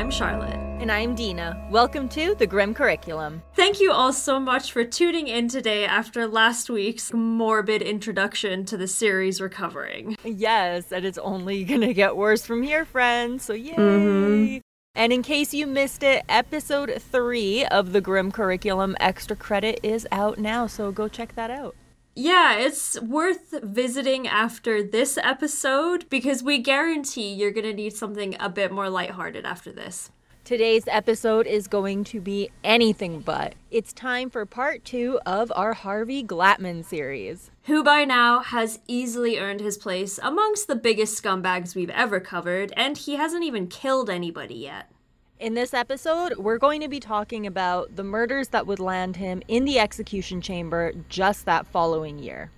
I'm Charlotte. And I'm Dina. Welcome to the Grim Curriculum. Thank you all so much for tuning in today after last week's morbid introduction to the series we're covering. Yes, and it's only gonna get worse from here, friends, so yay! Mm-hmm. And in case you missed it, episode three of the Grim Curriculum Extra Credit is out now, so go check that out. Yeah, it's worth visiting after this episode because we guarantee you're going to need something a bit more lighthearted after this. Today's episode is going to be anything but. It's time for part two of our Harvey Glatman series. Who by now has easily earned his place amongst the biggest scumbags we've ever covered, and he hasn't even killed anybody yet. In this episode, we're going to be talking about the murders that would land him in the execution chamber just that following year.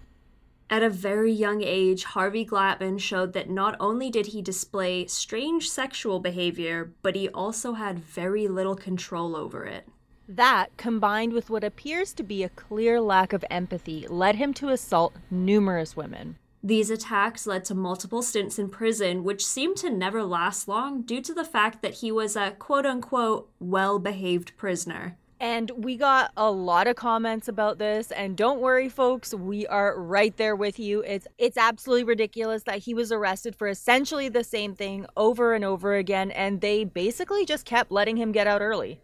At a very young age, Harvey Glatman showed that not only did he display strange sexual behavior, but he also had very little control over it. That, combined with what appears to be a clear lack of empathy, led him to assault numerous women. These attacks led to multiple stints in prison, which seemed to never last long due to the fact that he was a quote unquote well behaved prisoner. And we got a lot of comments about this and don't worry folks, we are right there with you. It's it's absolutely ridiculous that he was arrested for essentially the same thing over and over again and they basically just kept letting him get out early.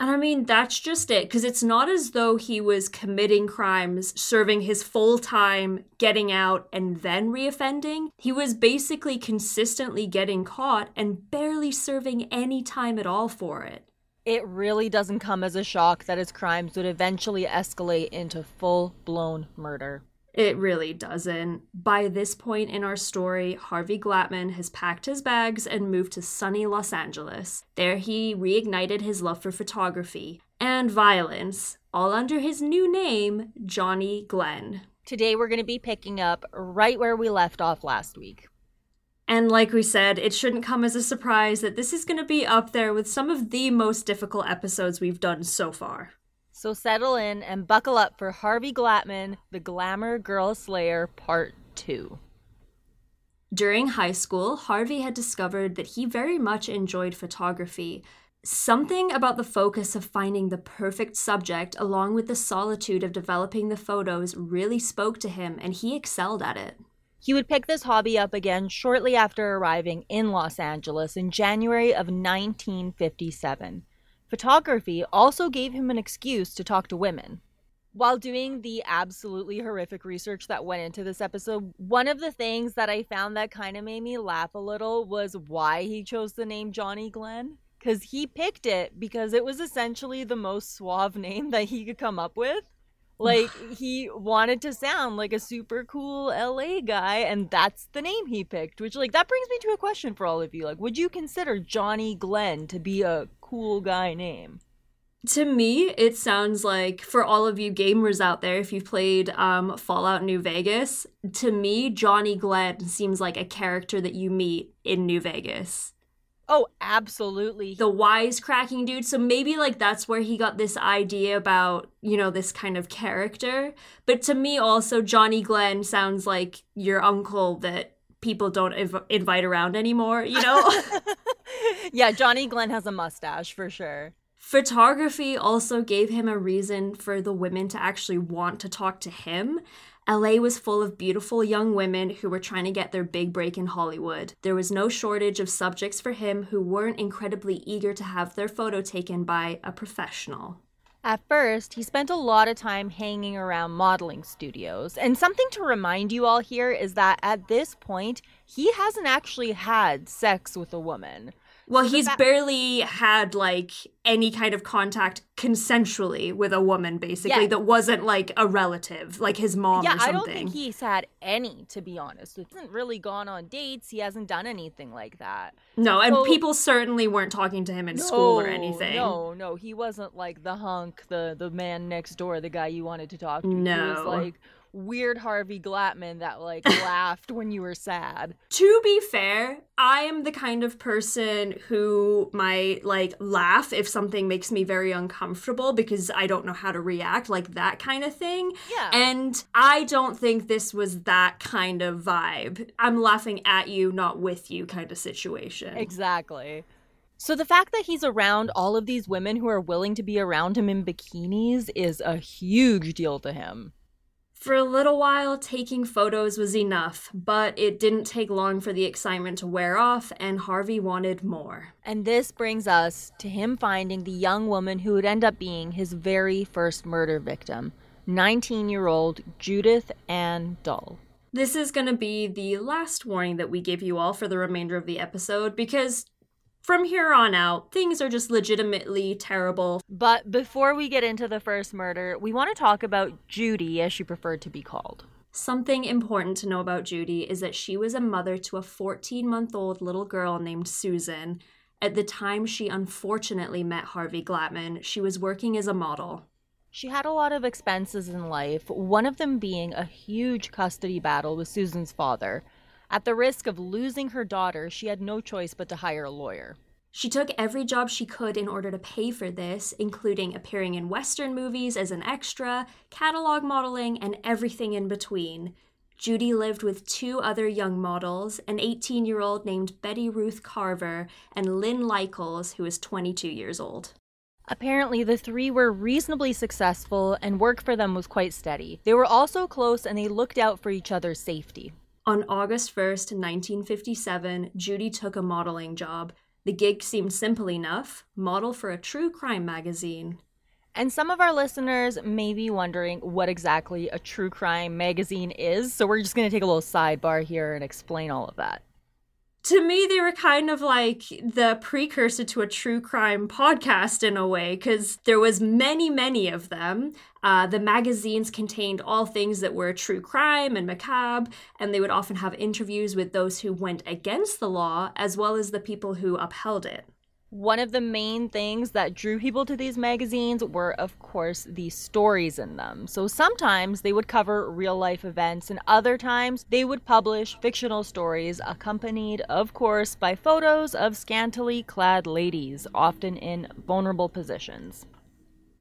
And I mean, that's just it, because it's not as though he was committing crimes, serving his full time, getting out, and then reoffending. He was basically consistently getting caught and barely serving any time at all for it. It really doesn't come as a shock that his crimes would eventually escalate into full blown murder. It really doesn't. By this point in our story, Harvey Glatman has packed his bags and moved to sunny Los Angeles. There he reignited his love for photography and violence, all under his new name, Johnny Glenn. Today we're going to be picking up right where we left off last week. And like we said, it shouldn't come as a surprise that this is going to be up there with some of the most difficult episodes we've done so far. So settle in and buckle up for Harvey Glatman, The Glamour Girl Slayer Part 2. During high school, Harvey had discovered that he very much enjoyed photography. Something about the focus of finding the perfect subject, along with the solitude of developing the photos, really spoke to him, and he excelled at it. He would pick this hobby up again shortly after arriving in Los Angeles in January of 1957. Photography also gave him an excuse to talk to women. While doing the absolutely horrific research that went into this episode, one of the things that I found that kind of made me laugh a little was why he chose the name Johnny Glenn. Because he picked it because it was essentially the most suave name that he could come up with. Like, he wanted to sound like a super cool LA guy, and that's the name he picked. Which, like, that brings me to a question for all of you. Like, would you consider Johnny Glenn to be a cool guy name. To me, it sounds like for all of you gamers out there, if you've played um, Fallout New Vegas, to me, Johnny Glenn seems like a character that you meet in New Vegas. Oh, absolutely. The wisecracking dude. So maybe like that's where he got this idea about, you know, this kind of character. But to me, also, Johnny Glenn sounds like your uncle that people don't inv- invite around anymore, you know? yeah, Johnny Glenn has a mustache for sure. Photography also gave him a reason for the women to actually want to talk to him. LA was full of beautiful young women who were trying to get their big break in Hollywood. There was no shortage of subjects for him who weren't incredibly eager to have their photo taken by a professional. At first, he spent a lot of time hanging around modeling studios. And something to remind you all here is that at this point, he hasn't actually had sex with a woman. Well, so he's barely had like any kind of contact consensually with a woman, basically, yeah. that wasn't like a relative, like his mom yeah, or something. I don't think he's had any, to be honest. He hasn't really gone on dates. He hasn't done anything like that. No, and people certainly weren't talking to him in no, school or anything. No, no, he wasn't like the hunk, the the man next door, the guy you wanted to talk to. No. He was like weird Harvey Glatman that like laughed when you were sad. To be fair, I am the kind of person who might like laugh if something makes me very uncomfortable because I don't know how to react, like that kind of thing. Yeah. And I don't think this was that kind of vibe. I'm laughing at you, not with you kind of situation. Exactly. So the fact that he's around all of these women who are willing to be around him in bikinis is a huge deal to him. For a little while, taking photos was enough, but it didn't take long for the excitement to wear off, and Harvey wanted more. And this brings us to him finding the young woman who would end up being his very first murder victim 19 year old Judith Ann Dull. This is going to be the last warning that we give you all for the remainder of the episode because from here on out, things are just legitimately terrible. But before we get into the first murder, we want to talk about Judy, as she preferred to be called. Something important to know about Judy is that she was a mother to a 14 month old little girl named Susan. At the time she unfortunately met Harvey Glatman, she was working as a model. She had a lot of expenses in life, one of them being a huge custody battle with Susan's father. At the risk of losing her daughter, she had no choice but to hire a lawyer. She took every job she could in order to pay for this, including appearing in Western movies as an extra, catalog modeling, and everything in between. Judy lived with two other young models, an 18 year old named Betty Ruth Carver and Lynn Lykles, who was 22 years old. Apparently, the three were reasonably successful and work for them was quite steady. They were also close and they looked out for each other's safety. On August 1st, 1957, Judy took a modeling job. The gig seemed simple enough model for a true crime magazine. And some of our listeners may be wondering what exactly a true crime magazine is, so we're just going to take a little sidebar here and explain all of that to me they were kind of like the precursor to a true crime podcast in a way because there was many many of them. Uh, the magazines contained all things that were true crime and macabre and they would often have interviews with those who went against the law as well as the people who upheld it one of the main things that drew people to these magazines were, of course, the stories in them. So sometimes they would cover real life events, and other times they would publish fictional stories, accompanied, of course, by photos of scantily clad ladies, often in vulnerable positions.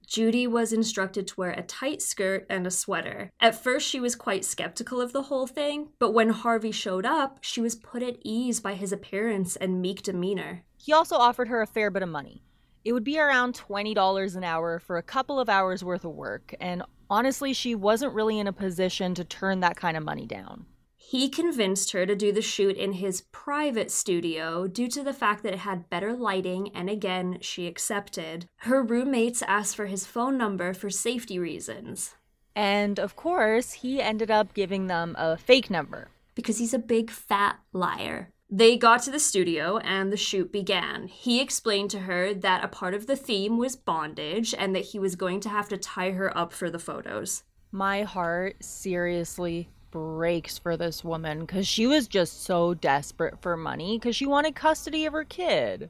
Judy was instructed to wear a tight skirt and a sweater. At first, she was quite skeptical of the whole thing, but when Harvey showed up, she was put at ease by his appearance and meek demeanor. He also offered her a fair bit of money. It would be around $20 an hour for a couple of hours worth of work, and honestly, she wasn't really in a position to turn that kind of money down. He convinced her to do the shoot in his private studio due to the fact that it had better lighting, and again, she accepted. Her roommates asked for his phone number for safety reasons. And of course, he ended up giving them a fake number. Because he's a big fat liar. They got to the studio and the shoot began. He explained to her that a part of the theme was bondage and that he was going to have to tie her up for the photos. My heart seriously breaks for this woman because she was just so desperate for money because she wanted custody of her kid.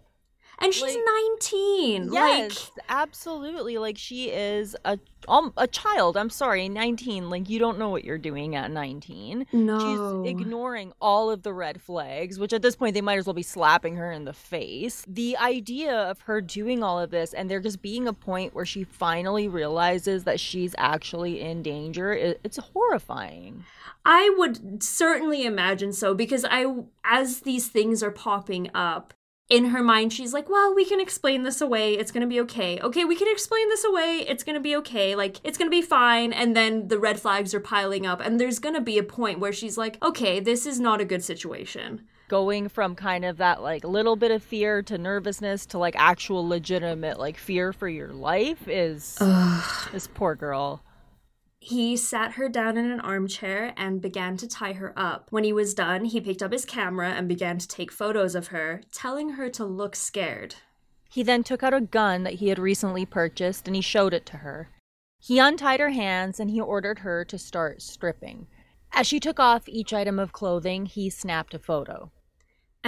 And she's like, 19. Yes, like, absolutely. Like she is a um, a child. I'm sorry, 19. Like you don't know what you're doing at 19. No. She's ignoring all of the red flags, which at this point they might as well be slapping her in the face. The idea of her doing all of this and there just being a point where she finally realizes that she's actually in danger, it's horrifying. I would certainly imagine so because I as these things are popping up in her mind she's like, "Well, we can explain this away. It's going to be okay. Okay, we can explain this away. It's going to be okay. Like it's going to be fine." And then the red flags are piling up and there's going to be a point where she's like, "Okay, this is not a good situation." Going from kind of that like little bit of fear to nervousness to like actual legitimate like fear for your life is Ugh. this poor girl. He sat her down in an armchair and began to tie her up. When he was done, he picked up his camera and began to take photos of her, telling her to look scared. He then took out a gun that he had recently purchased and he showed it to her. He untied her hands and he ordered her to start stripping. As she took off each item of clothing, he snapped a photo.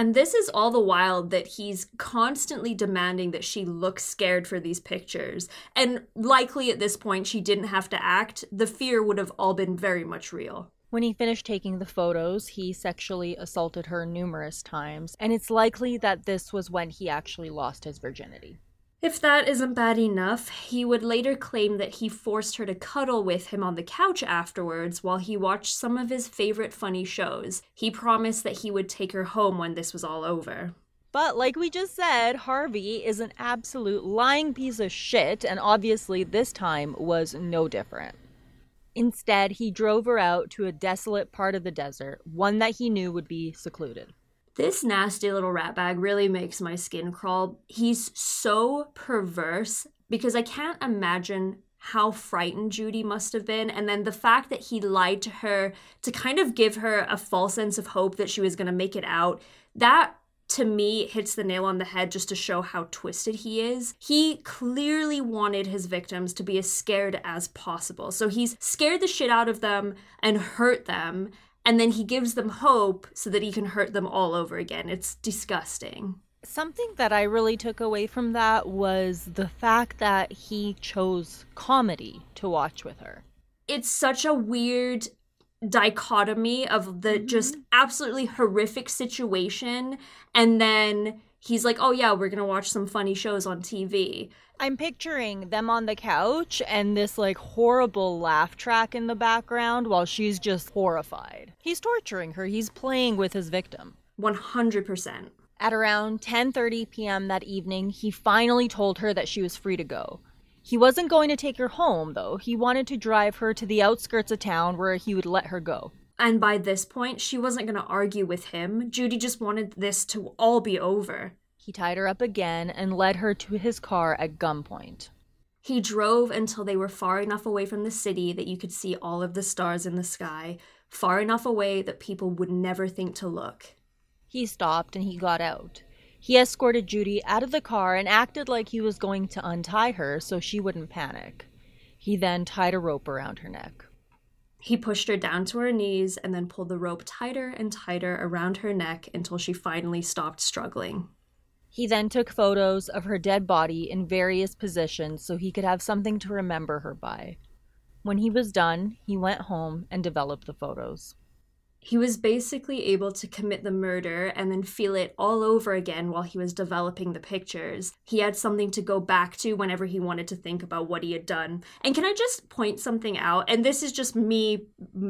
And this is all the while that he's constantly demanding that she look scared for these pictures. And likely at this point, she didn't have to act. The fear would have all been very much real. When he finished taking the photos, he sexually assaulted her numerous times, and it's likely that this was when he actually lost his virginity. If that isn't bad enough, he would later claim that he forced her to cuddle with him on the couch afterwards while he watched some of his favorite funny shows. He promised that he would take her home when this was all over. But like we just said, Harvey is an absolute lying piece of shit, and obviously this time was no different. Instead, he drove her out to a desolate part of the desert, one that he knew would be secluded. This nasty little ratbag really makes my skin crawl. He's so perverse because I can't imagine how frightened Judy must have been. And then the fact that he lied to her to kind of give her a false sense of hope that she was going to make it out, that to me hits the nail on the head just to show how twisted he is. He clearly wanted his victims to be as scared as possible. So he's scared the shit out of them and hurt them. And then he gives them hope so that he can hurt them all over again. It's disgusting. Something that I really took away from that was the fact that he chose comedy to watch with her. It's such a weird dichotomy of the mm-hmm. just absolutely horrific situation and then he's like oh yeah we're gonna watch some funny shows on tv i'm picturing them on the couch and this like horrible laugh track in the background while she's just horrified he's torturing her he's playing with his victim 100% at around 10:30 p.m. that evening, he finally told her that she was free to go. He wasn't going to take her home, though. He wanted to drive her to the outskirts of town where he would let her go. And by this point, she wasn't going to argue with him. Judy just wanted this to all be over. He tied her up again and led her to his car at gunpoint. He drove until they were far enough away from the city that you could see all of the stars in the sky, far enough away that people would never think to look. He stopped and he got out. He escorted Judy out of the car and acted like he was going to untie her so she wouldn't panic. He then tied a rope around her neck. He pushed her down to her knees and then pulled the rope tighter and tighter around her neck until she finally stopped struggling. He then took photos of her dead body in various positions so he could have something to remember her by. When he was done, he went home and developed the photos he was basically able to commit the murder and then feel it all over again while he was developing the pictures. He had something to go back to whenever he wanted to think about what he had done. And can I just point something out? And this is just me,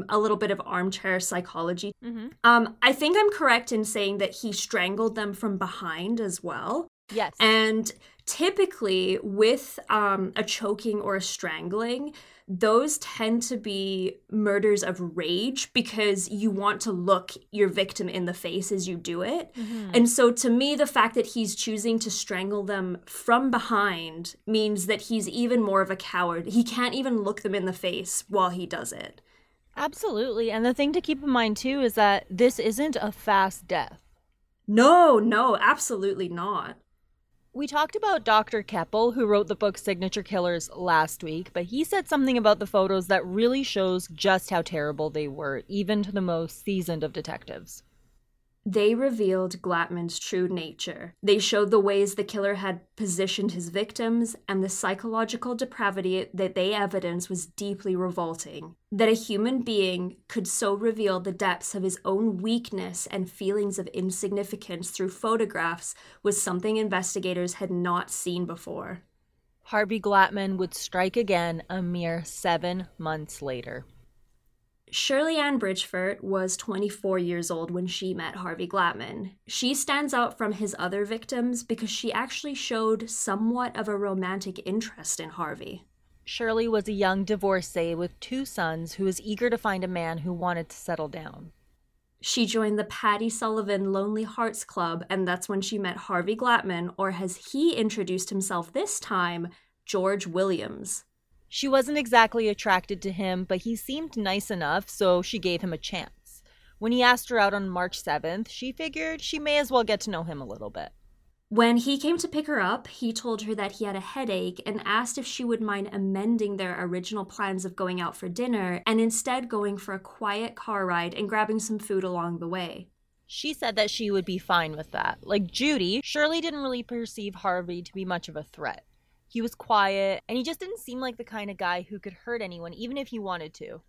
a little bit of armchair psychology. Mm-hmm. Um, I think I'm correct in saying that he strangled them from behind as well. Yes. And typically, with um, a choking or a strangling, those tend to be murders of rage because you want to look your victim in the face as you do it. Mm-hmm. And so to me, the fact that he's choosing to strangle them from behind means that he's even more of a coward. He can't even look them in the face while he does it. Absolutely. And the thing to keep in mind too is that this isn't a fast death. No, no, absolutely not. We talked about Dr. Keppel, who wrote the book Signature Killers last week, but he said something about the photos that really shows just how terrible they were, even to the most seasoned of detectives. They revealed Glatman's true nature. They showed the ways the killer had positioned his victims, and the psychological depravity that they evidenced was deeply revolting. That a human being could so reveal the depths of his own weakness and feelings of insignificance through photographs was something investigators had not seen before. Harvey Glatman would strike again a mere seven months later. Shirley Ann Bridgeford was 24 years old when she met Harvey Glatman. She stands out from his other victims because she actually showed somewhat of a romantic interest in Harvey. Shirley was a young divorcee with two sons who was eager to find a man who wanted to settle down. She joined the Patty Sullivan Lonely Hearts Club, and that's when she met Harvey Glatman, or as he introduced himself this time, George Williams. She wasn't exactly attracted to him, but he seemed nice enough, so she gave him a chance. When he asked her out on March 7th, she figured she may as well get to know him a little bit. When he came to pick her up, he told her that he had a headache and asked if she would mind amending their original plans of going out for dinner and instead going for a quiet car ride and grabbing some food along the way. She said that she would be fine with that. Like Judy, Shirley didn't really perceive Harvey to be much of a threat. He was quiet, and he just didn't seem like the kind of guy who could hurt anyone, even if he wanted to.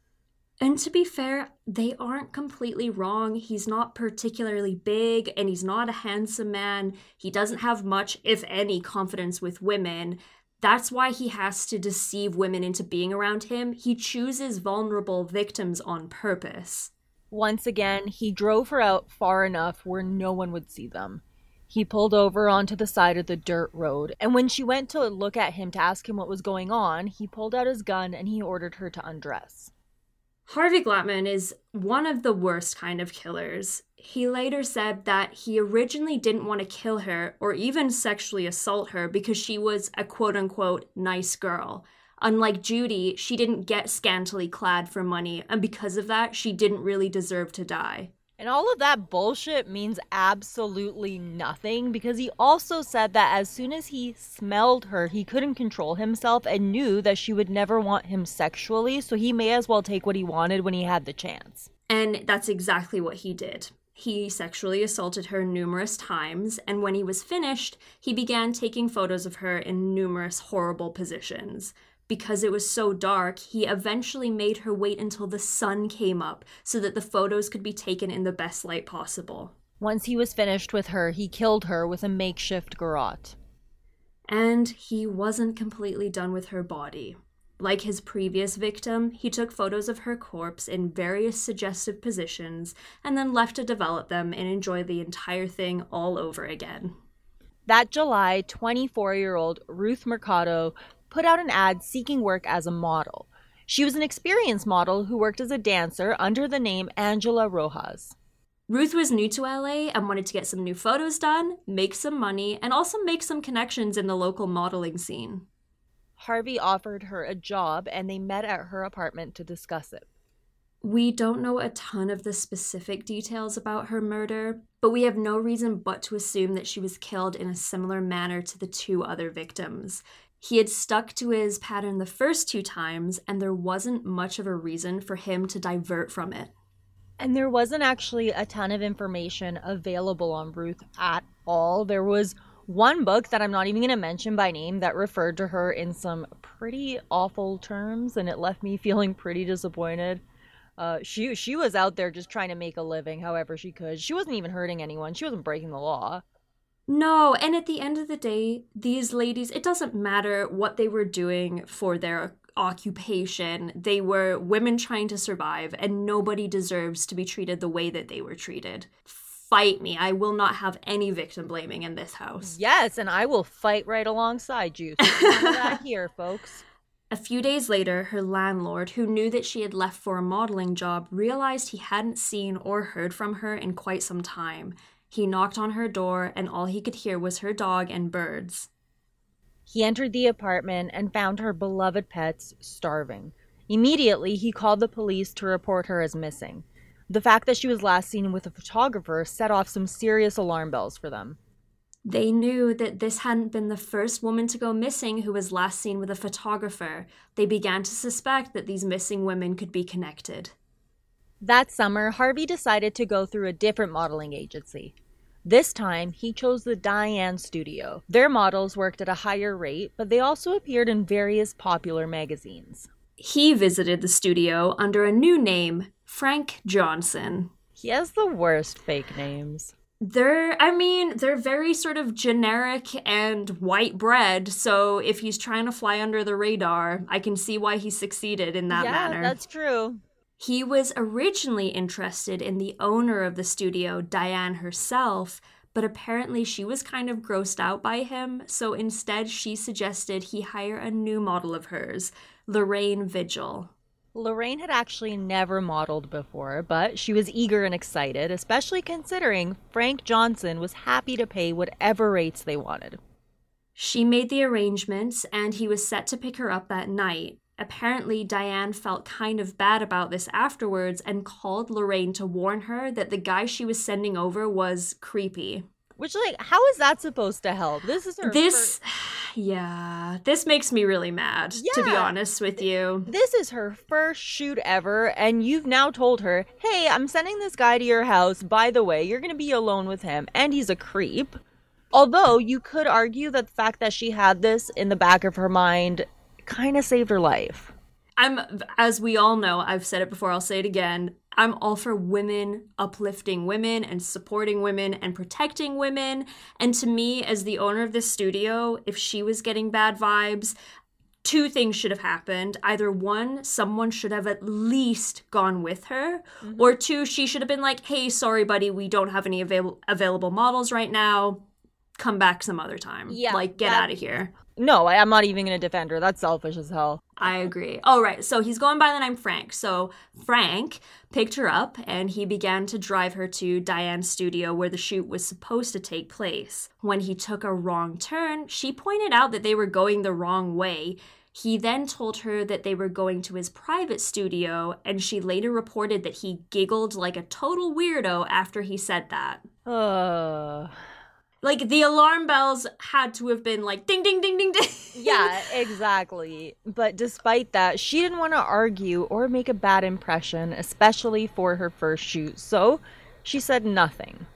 And to be fair, they aren't completely wrong. He's not particularly big and he's not a handsome man. He doesn't have much, if any, confidence with women. That's why he has to deceive women into being around him. He chooses vulnerable victims on purpose. Once again, he drove her out far enough where no one would see them. He pulled over onto the side of the dirt road, and when she went to look at him to ask him what was going on, he pulled out his gun and he ordered her to undress. Harvey Glatman is one of the worst kind of killers. He later said that he originally didn't want to kill her or even sexually assault her because she was a quote unquote nice girl. Unlike Judy, she didn't get scantily clad for money, and because of that, she didn't really deserve to die. And all of that bullshit means absolutely nothing because he also said that as soon as he smelled her, he couldn't control himself and knew that she would never want him sexually, so he may as well take what he wanted when he had the chance. And that's exactly what he did. He sexually assaulted her numerous times, and when he was finished, he began taking photos of her in numerous horrible positions because it was so dark, he eventually made her wait until the sun came up so that the photos could be taken in the best light possible. Once he was finished with her, he killed her with a makeshift garrote. And he wasn't completely done with her body. Like his previous victim, he took photos of her corpse in various suggestive positions and then left to develop them and enjoy the entire thing all over again. That July, 24 year old Ruth Mercado put out an ad seeking work as a model. She was an experienced model who worked as a dancer under the name Angela Rojas. Ruth was new to LA and wanted to get some new photos done, make some money, and also make some connections in the local modeling scene. Harvey offered her a job and they met at her apartment to discuss it. We don't know a ton of the specific details about her murder, but we have no reason but to assume that she was killed in a similar manner to the two other victims. He had stuck to his pattern the first two times, and there wasn't much of a reason for him to divert from it. And there wasn't actually a ton of information available on Ruth at all. There was one book that I'm not even going to mention by name that referred to her in some pretty awful terms, and it left me feeling pretty disappointed. Uh, she she was out there just trying to make a living however she could. She wasn't even hurting anyone. She wasn't breaking the law. No, and at the end of the day, these ladies, it doesn't matter what they were doing for their occupation. They were women trying to survive, and nobody deserves to be treated the way that they were treated. Fight me. I will not have any victim blaming in this house. Yes, and I will fight right alongside you. So here, folks. A few days later, her landlord, who knew that she had left for a modeling job, realized he hadn't seen or heard from her in quite some time he knocked on her door, and all he could hear was her dog and birds. He entered the apartment and found her beloved pets starving. Immediately, he called the police to report her as missing. The fact that she was last seen with a photographer set off some serious alarm bells for them. They knew that this hadn't been the first woman to go missing who was last seen with a photographer. They began to suspect that these missing women could be connected. That summer, Harvey decided to go through a different modeling agency. This time, he chose the Diane Studio. Their models worked at a higher rate, but they also appeared in various popular magazines. He visited the studio under a new name, Frank Johnson. He has the worst fake names. They're, I mean, they're very sort of generic and white bread. So if he's trying to fly under the radar, I can see why he succeeded in that yeah, manner. That's true. He was originally interested in the owner of the studio, Diane herself, but apparently she was kind of grossed out by him, so instead she suggested he hire a new model of hers, Lorraine Vigil. Lorraine had actually never modeled before, but she was eager and excited, especially considering Frank Johnson was happy to pay whatever rates they wanted. She made the arrangements, and he was set to pick her up that night. Apparently, Diane felt kind of bad about this afterwards and called Lorraine to warn her that the guy she was sending over was creepy. Which, like, how is that supposed to help? This is her. This, first... yeah, this makes me really mad, yeah. to be honest with you. This is her first shoot ever, and you've now told her, hey, I'm sending this guy to your house. By the way, you're going to be alone with him, and he's a creep. Although you could argue that the fact that she had this in the back of her mind kind of saved her life. I'm, as we all know, I've said it before, I'll say it again. I'm all for women uplifting women and supporting women and protecting women. And to me, as the owner of this studio, if she was getting bad vibes, two things should have happened. Either one, someone should have at least gone with her, mm-hmm. or two, she should have been like, hey, sorry, buddy, we don't have any avail- available models right now come back some other time. Yeah, Like, get out of here. No, I, I'm not even going to defend her. That's selfish as hell. I agree. All right, so he's going by the name Frank. So Frank picked her up and he began to drive her to Diane's studio where the shoot was supposed to take place. When he took a wrong turn, she pointed out that they were going the wrong way. He then told her that they were going to his private studio, and she later reported that he giggled like a total weirdo after he said that. Uh, Like the alarm bells had to have been like ding, ding, ding, ding, ding. yeah, exactly. But despite that, she didn't want to argue or make a bad impression, especially for her first shoot. So she said nothing.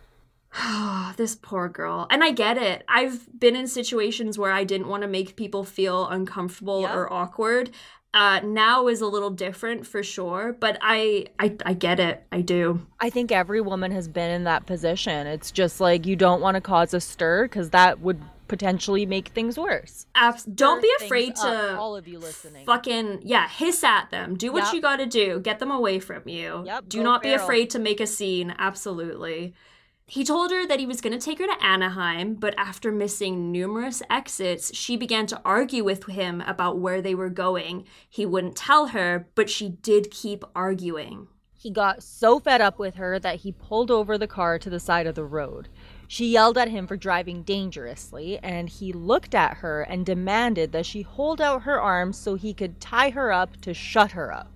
this poor girl. And I get it. I've been in situations where I didn't want to make people feel uncomfortable Yep. or awkward. Uh, now is a little different for sure, but I, I I get it. I do. I think every woman has been in that position. It's just like you don't want to cause a stir because that would potentially make things worse. Abs- don't be afraid things up, to all of you listening. fucking yeah hiss at them. Do what Yep. you got to do. Get them away from you. Yep, do go not be afraid to make a scene. Absolutely. He told her that he was going to take her to Anaheim, but after missing numerous exits, she began to argue with him about where they were going. He wouldn't tell her, but she did keep arguing. He got so fed up with her that he pulled over the car to the side of the road. She yelled at him for driving dangerously, and he looked at her and demanded that she hold out her arms so he could tie her up to shut her up.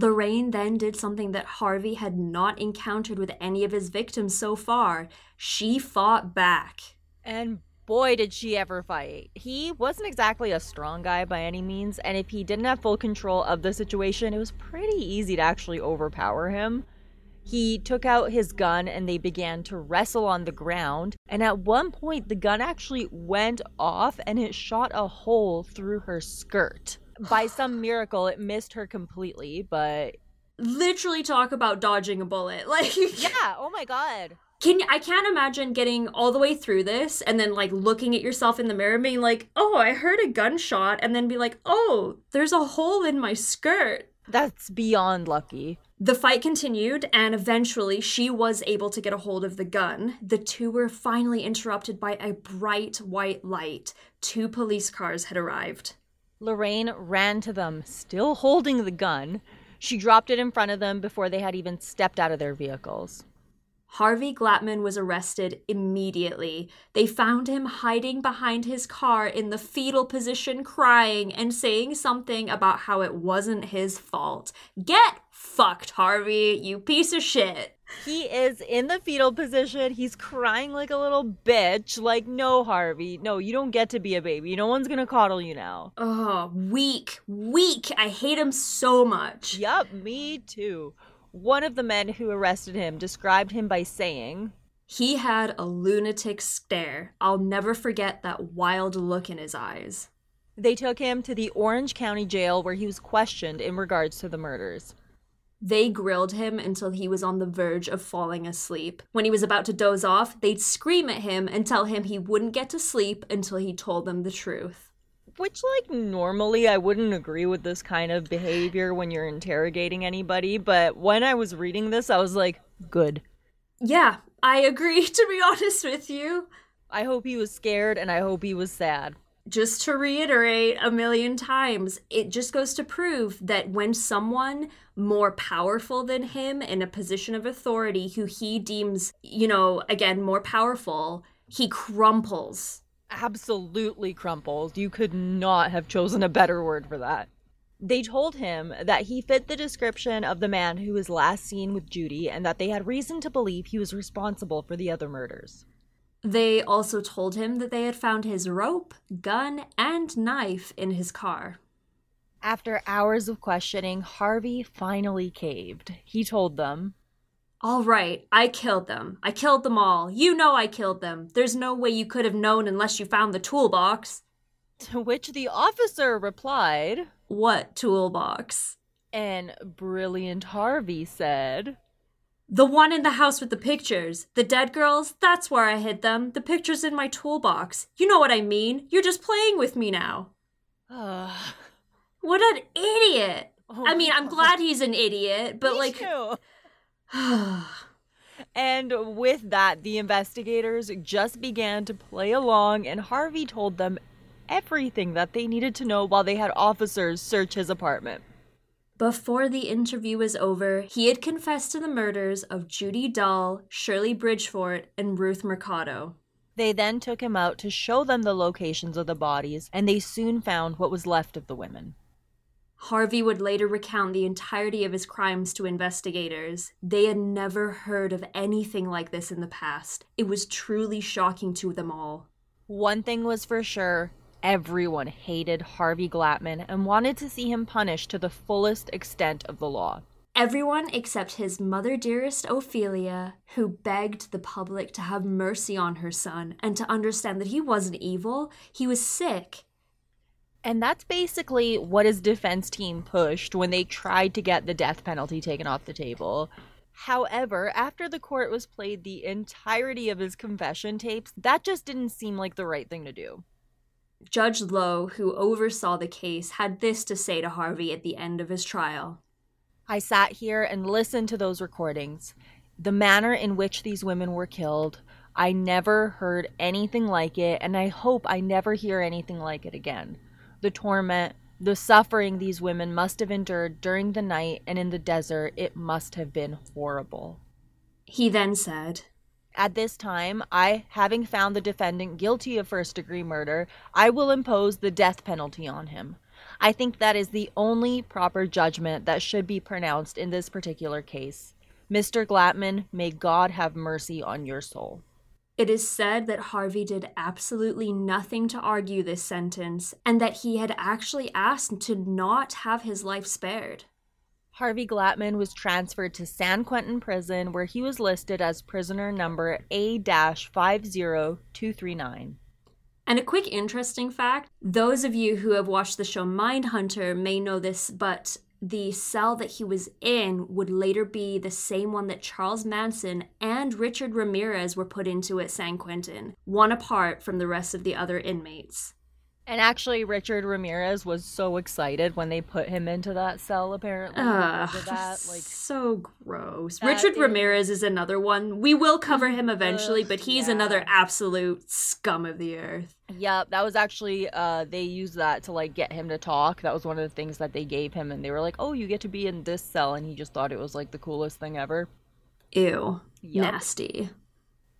Lorraine then did something that Harvey had not encountered with any of his victims so far. She fought back. And boy, did she ever fight. He wasn't exactly a strong guy by any means, and if he didn't have full control of the situation, it was pretty easy to actually overpower him. He took out his gun and they began to wrestle on the ground. And at one point, the gun actually went off and it shot a hole through her skirt. By some miracle, it missed her completely, but Literally talk about dodging a bullet. Like yeah, oh my god. Can you, I can't imagine getting all the way through this and then like looking at yourself in the mirror and being like, "Oh, I heard a gunshot," and then be like, "Oh, there's a hole in my skirt." That's beyond lucky. The fight continued, and eventually she was able to get a hold of the gun. The two were finally interrupted by a bright white light. Two police cars had arrived. Lorraine ran to them, still holding the gun. She dropped it in front of them before they had even stepped out of their vehicles. Harvey Glatman was arrested immediately. They found him hiding behind his car in the fetal position, crying and saying something about how it wasn't his fault. Get fucked, Harvey, you piece of shit. He is in the fetal position. He's crying like a little bitch. Like, no, Harvey. No, you don't get to be a baby. No one's gonna coddle you now. Oh, weak, weak. I hate him so much. Yup, me too. One of the men who arrested him described him by saying, He had a lunatic stare. I'll never forget that wild look in his eyes. They took him to the Orange County Jail where he was questioned in regards to the murders. They grilled him until he was on the verge of falling asleep. When he was about to doze off, they'd scream at him and tell him he wouldn't get to sleep until he told them the truth. Which, like, normally I wouldn't agree with this kind of behavior when you're interrogating anybody, but when I was reading this, I was like, good. Yeah, I agree, to be honest with you. I hope he was scared and I hope he was sad. Just to reiterate a million times, it just goes to prove that when someone more powerful than him in a position of authority, who he deems, you know, again, more powerful, he crumples. Absolutely crumples. You could not have chosen a better word for that. They told him that he fit the description of the man who was last seen with Judy and that they had reason to believe he was responsible for the other murders. They also told him that they had found his rope, gun, and knife in his car. After hours of questioning, Harvey finally caved. He told them, All right, I killed them. I killed them all. You know I killed them. There's no way you could have known unless you found the toolbox. to which the officer replied, What toolbox? and brilliant Harvey said, The one in the house with the pictures. The dead girls, that's where I hid them. The pictures in my toolbox. You know what I mean. You're just playing with me now. Ugh. What an idiot. Oh I mean, I'm glad he's an idiot, but Me like. And with that, the investigators just began to play along, and Harvey told them everything that they needed to know while they had officers search his apartment. Before the interview was over, he had confessed to the murders of Judy Dull, Shirley Bridgeford, and Ruth Mercado. They then took him out to show them the locations of the bodies, and they soon found what was left of the women. Harvey would later recount the entirety of his crimes to investigators. They had never heard of anything like this in the past. It was truly shocking to them all. One thing was for sure everyone hated Harvey Glatman and wanted to see him punished to the fullest extent of the law. Everyone except his mother dearest Ophelia, who begged the public to have mercy on her son and to understand that he wasn't evil, he was sick. And that's basically what his defense team pushed when they tried to get the death penalty taken off the table. However, after the court was played the entirety of his confession tapes, that just didn't seem like the right thing to do. Judge Lowe, who oversaw the case, had this to say to Harvey at the end of his trial. I sat here and listened to those recordings. The manner in which these women were killed, I never heard anything like it, and I hope I never hear anything like it again the torment, the suffering these women must have endured during the night and in the desert, it must have been horrible. He then said, At this time, I, having found the defendant guilty of first degree murder, I will impose the death penalty on him. I think that is the only proper judgment that should be pronounced in this particular case. Mr. Glatman, may God have mercy on your soul. It is said that Harvey did absolutely nothing to argue this sentence and that he had actually asked to not have his life spared. Harvey Glatman was transferred to San Quentin Prison where he was listed as prisoner number A 50239. And a quick interesting fact those of you who have watched the show Mindhunter may know this, but the cell that he was in would later be the same one that Charles Manson and Richard Ramirez were put into at San Quentin, one apart from the rest of the other inmates. And actually, Richard Ramirez was so excited when they put him into that cell. Apparently, uh, that like so gross. Richard Ramirez is another one. We will cover him eventually, but he's yeah. another absolute scum of the earth. Yep, that was actually uh, they used that to like get him to talk. That was one of the things that they gave him, and they were like, "Oh, you get to be in this cell," and he just thought it was like the coolest thing ever. Ew, yep. nasty.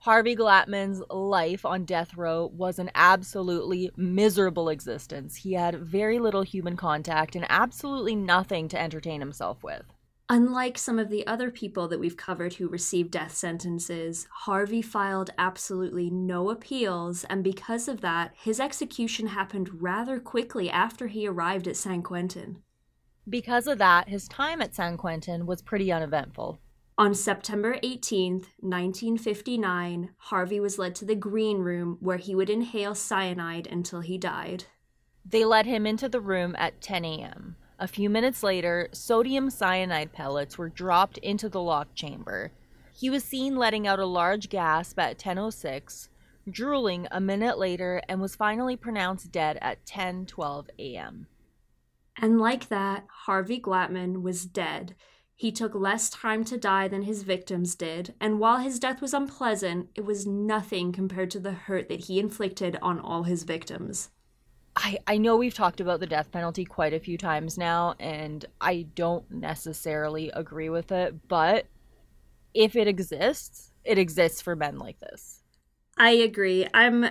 Harvey Glatman's life on death row was an absolutely miserable existence. He had very little human contact and absolutely nothing to entertain himself with. Unlike some of the other people that we've covered who received death sentences, Harvey filed absolutely no appeals, and because of that, his execution happened rather quickly after he arrived at San Quentin. Because of that, his time at San Quentin was pretty uneventful. On September 18, 1959, Harvey was led to the green room where he would inhale cyanide until he died. They led him into the room at 10 a.m. A few minutes later, sodium cyanide pellets were dropped into the locked chamber. He was seen letting out a large gasp at 10:06, drooling a minute later and was finally pronounced dead at 10:12 a.m. And like that, Harvey Glatman was dead he took less time to die than his victims did, and while his death was unpleasant, it was nothing compared to the hurt that he inflicted on all his victims. I, I know we've talked about the death penalty quite a few times now, and I don't necessarily agree with it, but if it exists, it exists for men like this. I agree. I'm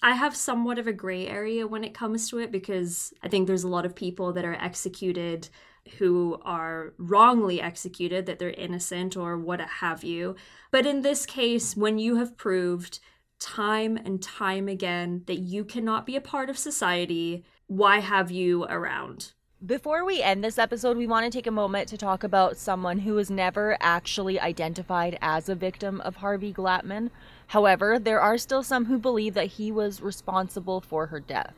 I have somewhat of a gray area when it comes to it because I think there's a lot of people that are executed who are wrongly executed, that they're innocent or what have you. But in this case, when you have proved time and time again that you cannot be a part of society, why have you around? Before we end this episode, we want to take a moment to talk about someone who was never actually identified as a victim of Harvey Glatman. However, there are still some who believe that he was responsible for her death.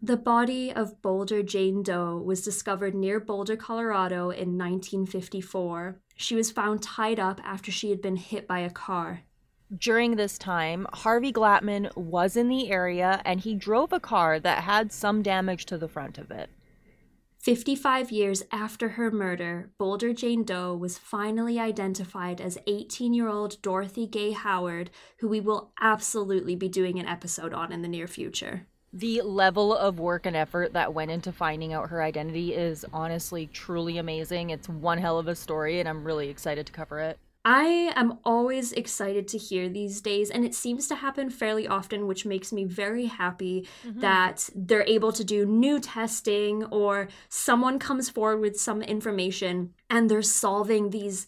The body of Boulder Jane Doe was discovered near Boulder, Colorado in 1954. She was found tied up after she had been hit by a car. During this time, Harvey Glatman was in the area and he drove a car that had some damage to the front of it. 55 years after her murder, Boulder Jane Doe was finally identified as 18 year old Dorothy Gay Howard, who we will absolutely be doing an episode on in the near future. The level of work and effort that went into finding out her identity is honestly truly amazing. It's one hell of a story, and I'm really excited to cover it. I am always excited to hear these days, and it seems to happen fairly often, which makes me very happy mm-hmm. that they're able to do new testing or someone comes forward with some information and they're solving these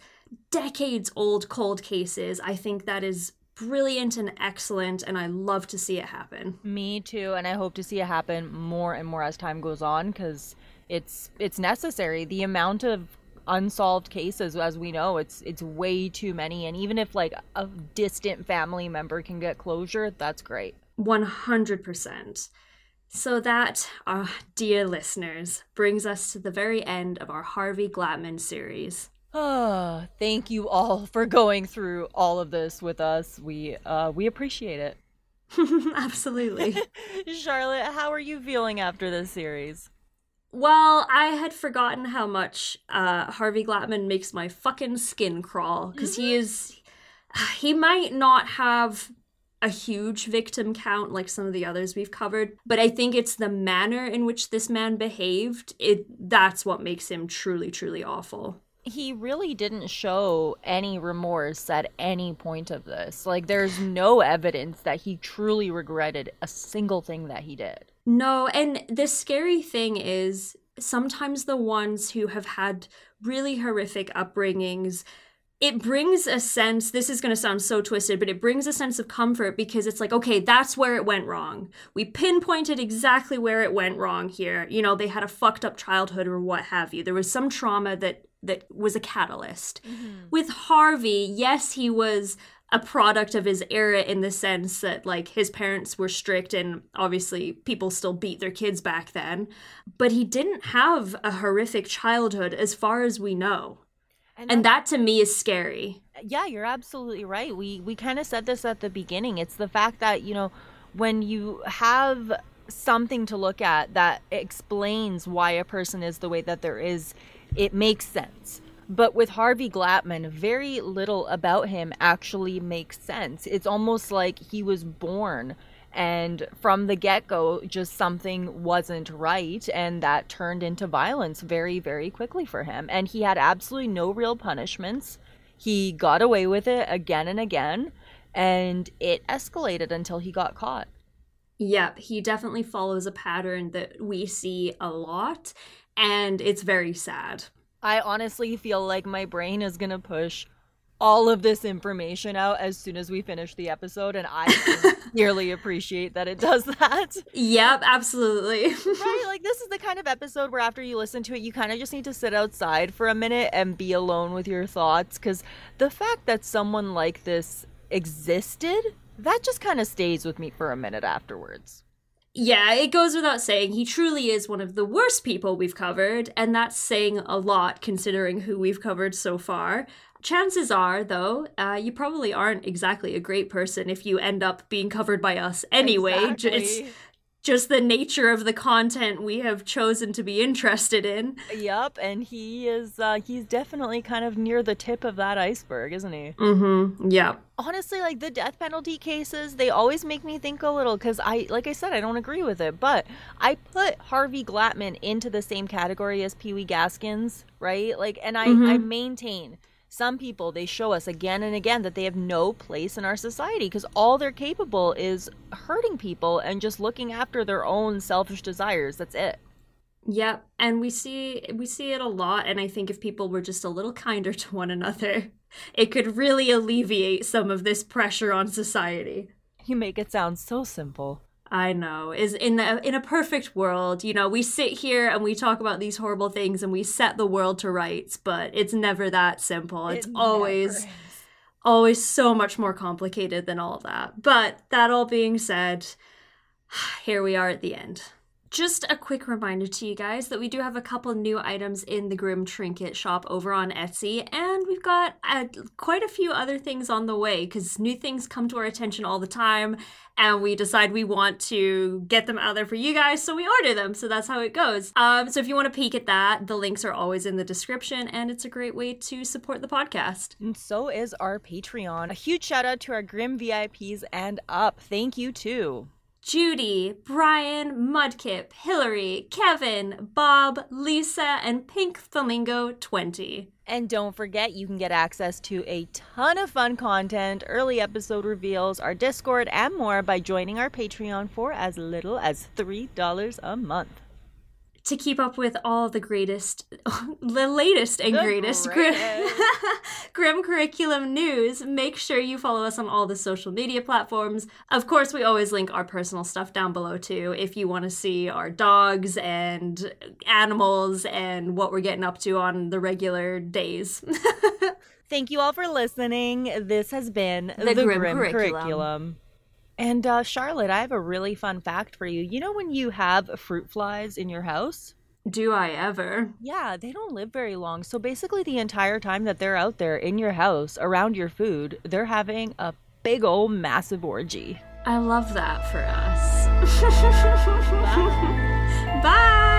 decades old cold cases. I think that is brilliant and excellent and I love to see it happen. Me too and I hope to see it happen more and more as time goes on cuz it's it's necessary. The amount of unsolved cases as we know it's it's way too many and even if like a distant family member can get closure that's great 100% so that uh, dear listeners brings us to the very end of our harvey glatman series oh thank you all for going through all of this with us we uh we appreciate it absolutely charlotte how are you feeling after this series well, I had forgotten how much uh, Harvey Glatman makes my fucking skin crawl because mm-hmm. he is. He might not have a huge victim count like some of the others we've covered, but I think it's the manner in which this man behaved. It that's what makes him truly, truly awful he really didn't show any remorse at any point of this. Like, there's no evidence that he truly regretted a single thing that he did. No, and the scary thing is sometimes the ones who have had really horrific upbringings it brings a sense this is going to sound so twisted but it brings a sense of comfort because it's like okay that's where it went wrong we pinpointed exactly where it went wrong here you know they had a fucked up childhood or what have you there was some trauma that that was a catalyst. Mm-hmm. With Harvey, yes, he was a product of his era in the sense that like his parents were strict and obviously people still beat their kids back then, but he didn't have a horrific childhood as far as we know. And, and that to me is scary. Yeah, you're absolutely right. We we kind of said this at the beginning. It's the fact that, you know, when you have something to look at that explains why a person is the way that there is it makes sense. But with Harvey Glatman, very little about him actually makes sense. It's almost like he was born and from the get go, just something wasn't right, and that turned into violence very, very quickly for him. And he had absolutely no real punishments. He got away with it again and again, and it escalated until he got caught. Yep, he definitely follows a pattern that we see a lot and it's very sad. I honestly feel like my brain is going to push all of this information out as soon as we finish the episode and I sincerely appreciate that it does that. Yep, absolutely. right? Like this is the kind of episode where after you listen to it you kind of just need to sit outside for a minute and be alone with your thoughts cuz the fact that someone like this existed that just kind of stays with me for a minute afterwards yeah, it goes without saying, he truly is one of the worst people we've covered, and that's saying a lot considering who we've covered so far. Chances are, though, uh, you probably aren't exactly a great person if you end up being covered by us anyway. Exactly. It's just the nature of the content we have chosen to be interested in. Yep, and he is uh he's definitely kind of near the tip of that iceberg, isn't he? Mhm. Yeah. Honestly, like the death penalty cases, they always make me think a little cuz I like I said I don't agree with it, but I put Harvey Glatman into the same category as Pee Wee Gaskins, right? Like and I mm-hmm. I maintain some people they show us again and again that they have no place in our society because all they're capable is hurting people and just looking after their own selfish desires. That's it. Yep and we see we see it a lot and i think if people were just a little kinder to one another it could really alleviate some of this pressure on society. You make it sound so simple I know. Is in a, in a perfect world, you know, we sit here and we talk about these horrible things and we set the world to rights, but it's never that simple. It's it always always so much more complicated than all that. But that all being said, here we are at the end. Just a quick reminder to you guys that we do have a couple new items in the Grim Trinket shop over on Etsy, and we've got quite a few other things on the way because new things come to our attention all the time, and we decide we want to get them out there for you guys, so we order them. So that's how it goes. Um, so if you want to peek at that, the links are always in the description, and it's a great way to support the podcast. And so is our Patreon. A huge shout out to our Grim VIPs and up. Thank you too. Judy, Brian, Mudkip, Hillary, Kevin, Bob, Lisa, and Pink Flamingo 20. And don't forget, you can get access to a ton of fun content, early episode reveals, our Discord, and more by joining our Patreon for as little as $3 a month to keep up with all the greatest, the latest and The greatest grim, greatest. grim curriculum news, make sure you follow us on all the social media platforms. Of course, we always link our personal stuff down below too if you want to see our dogs and animals and what we're getting up to on the regular days. Thank you all for listening. This has been The the, Grim Grim, Curriculum. Curriculum. And uh, Charlotte, I have a really fun fact for you. You know when you have fruit flies in your house? Do I ever? Yeah, they don't live very long. So basically, the entire time that they're out there in your house around your food, they're having a big old massive orgy. I love that for us. Bye.